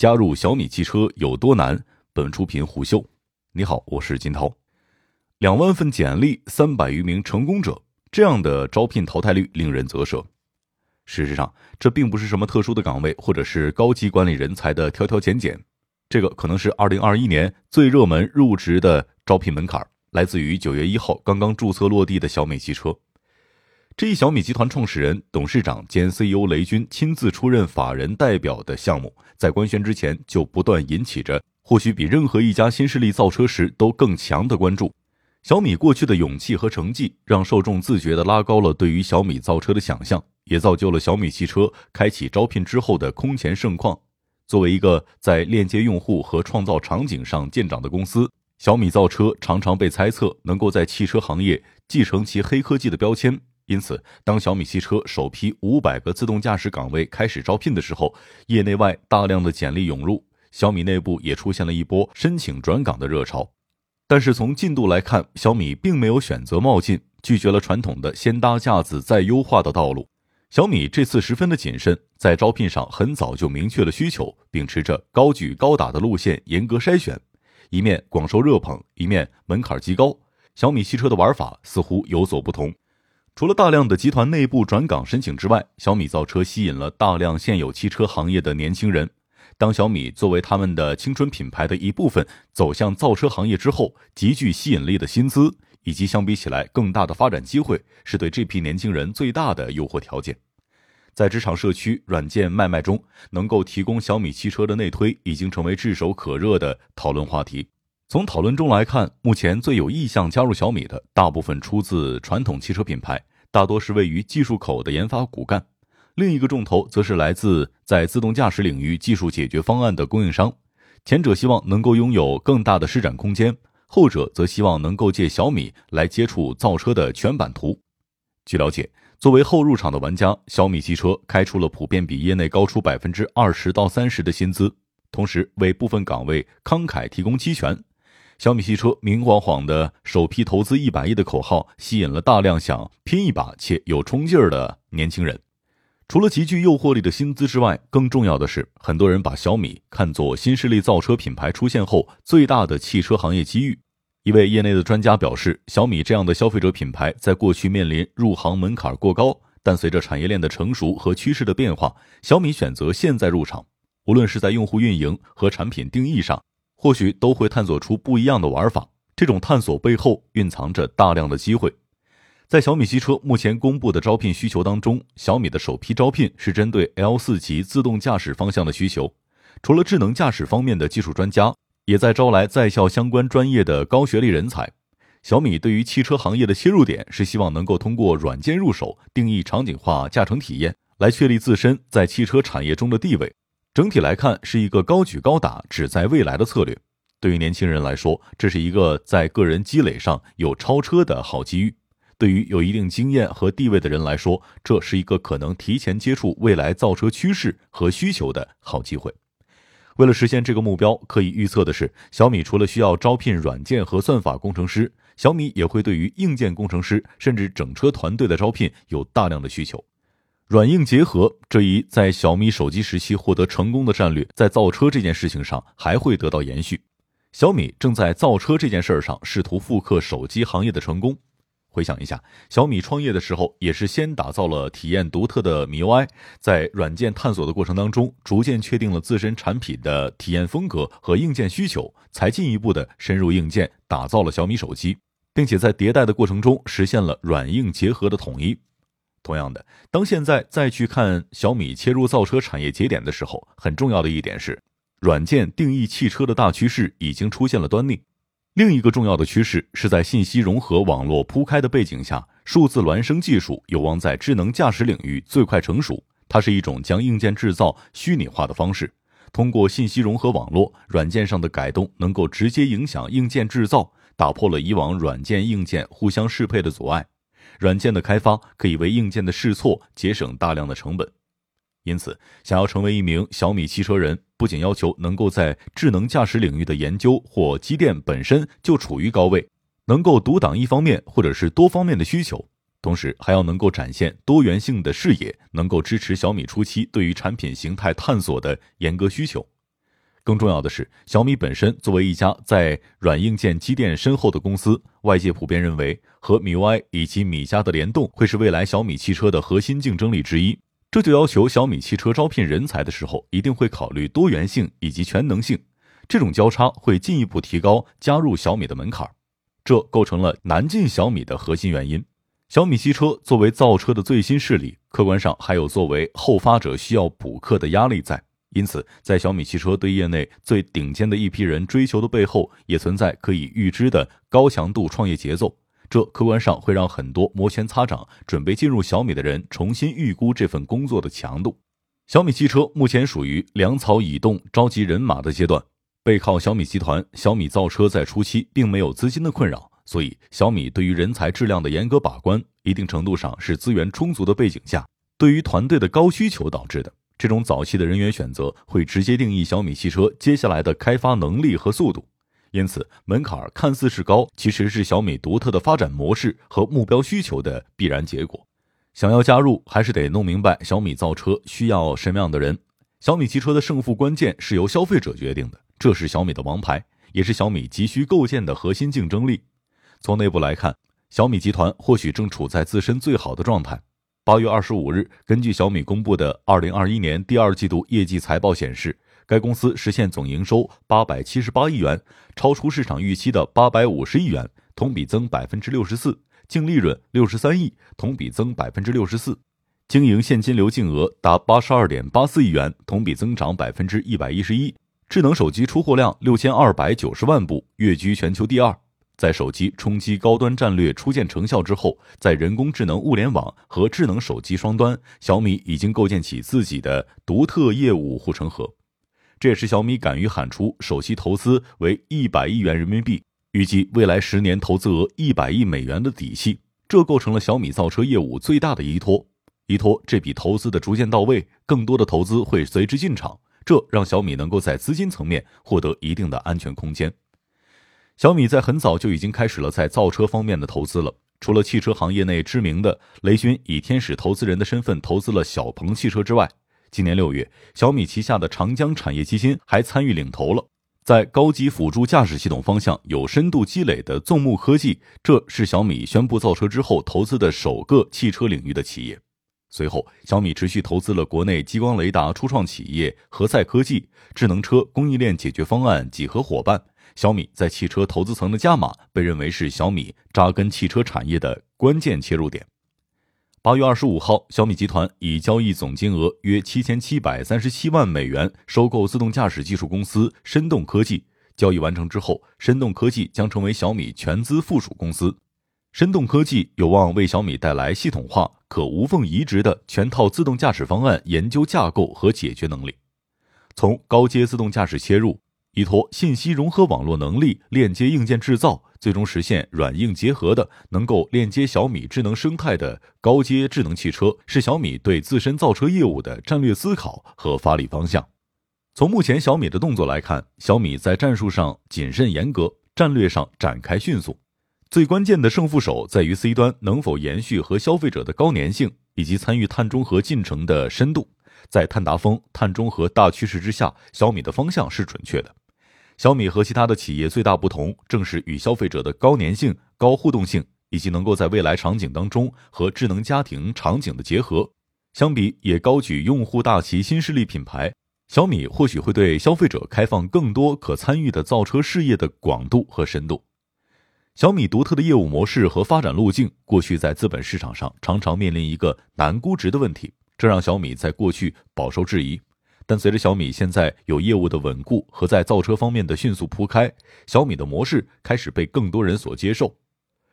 加入小米汽车有多难？本出品虎嗅。你好，我是金涛。两万份简历，三百余名成功者，这样的招聘淘汰率令人啧舌。事实上，这并不是什么特殊的岗位，或者是高级管理人才的挑挑拣拣。这个可能是二零二一年最热门入职的招聘门槛，来自于九月一号刚刚注册落地的小米汽车。这一小米集团创始人、董事长兼 CEO 雷军亲自出任法人代表的项目，在官宣之前就不断引起着或许比任何一家新势力造车时都更强的关注。小米过去的勇气和成绩，让受众自觉地拉高了对于小米造车的想象，也造就了小米汽车开启招聘之后的空前盛况。作为一个在链接用户和创造场景上见长的公司，小米造车常常被猜测能够在汽车行业继承其黑科技的标签。因此，当小米汽车首批五百个自动驾驶岗位开始招聘的时候，业内外大量的简历涌入，小米内部也出现了一波申请转岗的热潮。但是从进度来看，小米并没有选择冒进，拒绝了传统的先搭架子再优化的道路。小米这次十分的谨慎，在招聘上很早就明确了需求，秉持着高举高打的路线，严格筛选，一面广受热捧，一面门槛极高。小米汽车的玩法似乎有所不同。除了大量的集团内部转岗申请之外，小米造车吸引了大量现有汽车行业的年轻人。当小米作为他们的青春品牌的一部分走向造车行业之后，极具吸引力的薪资以及相比起来更大的发展机会，是对这批年轻人最大的诱惑条件。在职场社区软件卖卖中，能够提供小米汽车的内推已经成为炙手可热的讨论话题。从讨论中来看，目前最有意向加入小米的，大部分出自传统汽车品牌，大多是位于技术口的研发骨干；另一个重头则是来自在自动驾驶领域技术解决方案的供应商。前者希望能够拥有更大的施展空间，后者则希望能够借小米来接触造车的全版图。据了解，作为后入场的玩家，小米汽车开出了普遍比业内高出百分之二十到三十的薪资，同时为部分岗位慷慨提供期权。小米汽车明晃晃的首批投资一百亿的口号，吸引了大量想拼一把且有冲劲儿的年轻人。除了极具诱惑力的薪资之外，更重要的是，很多人把小米看作新势力造车品牌出现后最大的汽车行业机遇。一位业内的专家表示，小米这样的消费者品牌在过去面临入行门槛过高，但随着产业链的成熟和趋势的变化，小米选择现在入场，无论是在用户运营和产品定义上。或许都会探索出不一样的玩法。这种探索背后蕴藏着大量的机会。在小米汽车目前公布的招聘需求当中，小米的首批招聘是针对 L 四级自动驾驶方向的需求。除了智能驾驶方面的技术专家，也在招来在校相关专业的高学历人才。小米对于汽车行业的切入点是希望能够通过软件入手，定义场景化驾乘体验，来确立自身在汽车产业中的地位。整体来看，是一个高举高打、只在未来的策略。对于年轻人来说，这是一个在个人积累上有超车的好机遇；对于有一定经验和地位的人来说，这是一个可能提前接触未来造车趋势和需求的好机会。为了实现这个目标，可以预测的是，小米除了需要招聘软件和算法工程师，小米也会对于硬件工程师甚至整车团队的招聘有大量的需求。软硬结合这一在小米手机时期获得成功的战略，在造车这件事情上还会得到延续。小米正在造车这件事上试图复刻手机行业的成功。回想一下，小米创业的时候也是先打造了体验独特的米 UI，在软件探索的过程当中，逐渐确定了自身产品的体验风格和硬件需求，才进一步的深入硬件，打造了小米手机，并且在迭代的过程中实现了软硬结合的统一。同样的，当现在再去看小米切入造车产业节点的时候，很重要的一点是，软件定义汽车的大趋势已经出现了端倪。另一个重要的趋势是在信息融合网络铺开的背景下，数字孪生技术有望在智能驾驶领域最快成熟。它是一种将硬件制造虚拟化的方式，通过信息融合网络，软件上的改动能够直接影响硬件制造，打破了以往软件硬件互相适配的阻碍。软件的开发可以为硬件的试错节省大量的成本，因此，想要成为一名小米汽车人，不仅要求能够在智能驾驶领域的研究或机电本身就处于高位，能够独挡一方面或者是多方面的需求，同时还要能够展现多元性的视野，能够支持小米初期对于产品形态探索的严格需求。更重要的是，小米本身作为一家在软硬件积淀深厚的公司，外界普遍认为和米 UI 以及米家的联动会是未来小米汽车的核心竞争力之一。这就要求小米汽车招聘人才的时候，一定会考虑多元性以及全能性。这种交叉会进一步提高加入小米的门槛，这构成了难进小米的核心原因。小米汽车作为造车的最新势力，客观上还有作为后发者需要补课的压力在。因此，在小米汽车对业内最顶尖的一批人追求的背后，也存在可以预知的高强度创业节奏。这客观上会让很多摩拳擦掌、准备进入小米的人重新预估这份工作的强度。小米汽车目前属于粮草已动、召集人马的阶段，背靠小米集团，小米造车在初期并没有资金的困扰，所以小米对于人才质量的严格把关，一定程度上是资源充足的背景下，对于团队的高需求导致的。这种早期的人员选择会直接定义小米汽车接下来的开发能力和速度，因此门槛看似是高，其实是小米独特的发展模式和目标需求的必然结果。想要加入，还是得弄明白小米造车需要什么样的人。小米汽车的胜负关键是由消费者决定的，这是小米的王牌，也是小米急需构建的核心竞争力。从内部来看，小米集团或许正处在自身最好的状态。八月二十五日，根据小米公布的二零二一年第二季度业绩财报显示，该公司实现总营收八百七十八亿元，超出市场预期的八百五十亿元，同比增百分之六十四；净利润六十三亿，同比增百分之六十四；经营现金流净额达八十二点八四亿元，同比增长百分之一百一十一；智能手机出货量六千二百九十万部，跃居全球第二。在手机冲击高端战略初见成效之后，在人工智能、物联网和智能手机双端，小米已经构建起自己的独特业务护城河。这也是小米敢于喊出首期投资为一百亿元人民币，预计未来十年投资额一百亿美元的底气。这构成了小米造车业务最大的依托。依托这笔投资的逐渐到位，更多的投资会随之进场，这让小米能够在资金层面获得一定的安全空间。小米在很早就已经开始了在造车方面的投资了。除了汽车行业内知名的雷军以天使投资人的身份投资了小鹏汽车之外，今年六月，小米旗下的长江产业基金还参与领投了在高级辅助驾驶系统方向有深度积累的纵目科技。这是小米宣布造车之后投资的首个汽车领域的企业。随后，小米持续投资了国内激光雷达初创企业何赛科技、智能车供应链解决方案几何伙伴。小米在汽车投资层的加码，被认为是小米扎根汽车产业的关键切入点。八月二十五号，小米集团以交易总金额约七千七百三十七万美元收购自动驾驶技术公司深动科技。交易完成之后，深动科技将成为小米全资附属公司。深动科技有望为小米带来系统化、可无缝移植的全套自动驾驶方案研究架构和解决能力。从高阶自动驾驶切入。依托信息融合网络能力链接硬件制造，最终实现软硬结合的能够链接小米智能生态的高阶智能汽车，是小米对自身造车业务的战略思考和发力方向。从目前小米的动作来看，小米在战术上谨慎严格，战略上展开迅速。最关键的胜负手在于 C 端能否延续和消费者的高粘性，以及参与碳中和进程的深度。在碳达峰、碳中和大趋势之下，小米的方向是准确的。小米和其他的企业最大不同，正是与消费者的高粘性、高互动性，以及能够在未来场景当中和智能家庭场景的结合。相比也高举用户大旗新势力品牌，小米或许会对消费者开放更多可参与的造车事业的广度和深度。小米独特的业务模式和发展路径，过去在资本市场上常常面临一个难估值的问题，这让小米在过去饱受质疑。但随着小米现在有业务的稳固和在造车方面的迅速铺开，小米的模式开始被更多人所接受。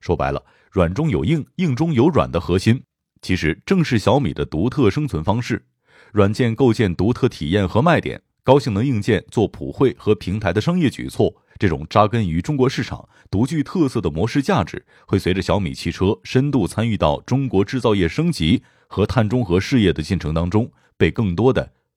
说白了，软中有硬，硬中有软的核心，其实正是小米的独特生存方式。软件构建独特体验和卖点，高性能硬件做普惠和平台的商业举措，这种扎根于中国市场、独具特色的模式价值，会随着小米汽车深度参与到中国制造业升级和碳中和事业的进程当中，被更多的。